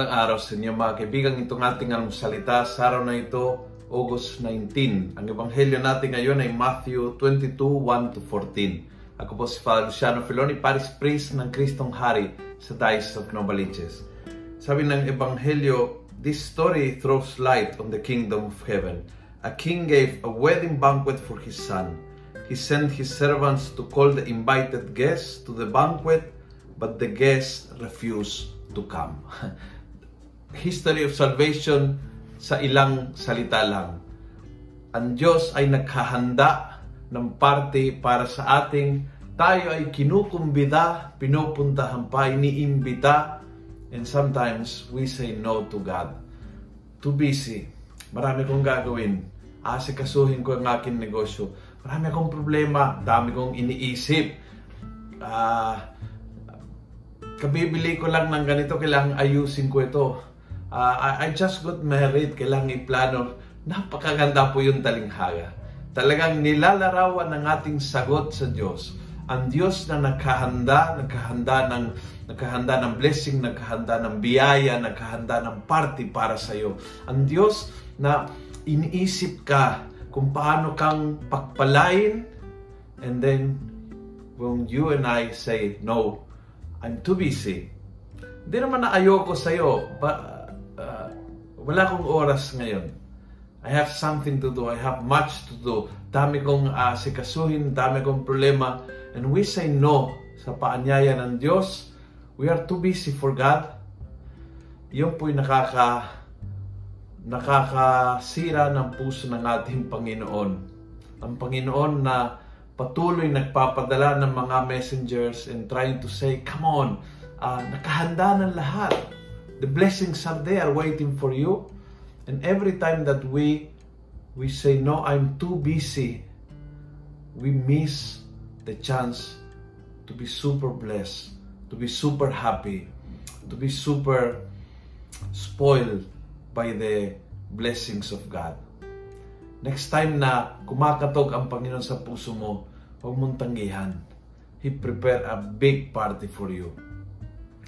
Magandang araw sa inyo mga kaibigan. Itong ating salita sa araw na ito, August 19. Ang ebanghelyo natin ngayon ay Matthew 22, 1 to 14. Ako po si Father Luciano Filoni, Paris Priest ng Kristong Hari sa Diocese of Novaliches. Sabi ng ebanghelyo, this story throws light on the kingdom of heaven. A king gave a wedding banquet for his son. He sent his servants to call the invited guests to the banquet, but the guests refused to come. History of salvation sa ilang salita lang. Ang Diyos ay naghahanda ng parte para sa ating tayo ay kinukumbida, pinupuntahan pa, iniimbita, and sometimes we say no to God. Too busy. Marami kong gagawin. Asikasuhin ko ang aking negosyo. Marami akong problema. Dami kong iniisip. Ah... Uh, kabibili ko lang ng ganito, kailangan ayusin ko ito. Uh, I, I just got married, kailangan iplano. Napakaganda po yung talinghaga. Talagang nilalarawan ng ating sagot sa Diyos. Ang Diyos na nakahanda, nakahanda ng nakahanda ng blessing, nakahanda ng biyaya, nakahanda ng party para sa iyo. Ang Diyos na iniisip ka kung paano kang pagpalain and then when you and I say no, I'm too busy. Hindi naman na ayoko sa'yo. But, uh, wala akong oras ngayon. I have something to do. I have much to do. Dami kong uh, sikasuhin, dami kong problema. And we say no sa paanyaya ng Diyos. We are too busy for God. Yun po'y nakaka nakakasira ng puso ng ating Panginoon. Ang Panginoon na patuloy nagpapadala ng mga messengers and trying to say, come on, uh, nakahanda ng lahat. The blessings are there waiting for you. And every time that we we say, no, I'm too busy, we miss the chance to be super blessed, to be super happy, to be super spoiled by the blessings of God. Next time na kumakatog ang Panginoon sa puso mo, huwag mong tanggihan. He prepare a big party for you.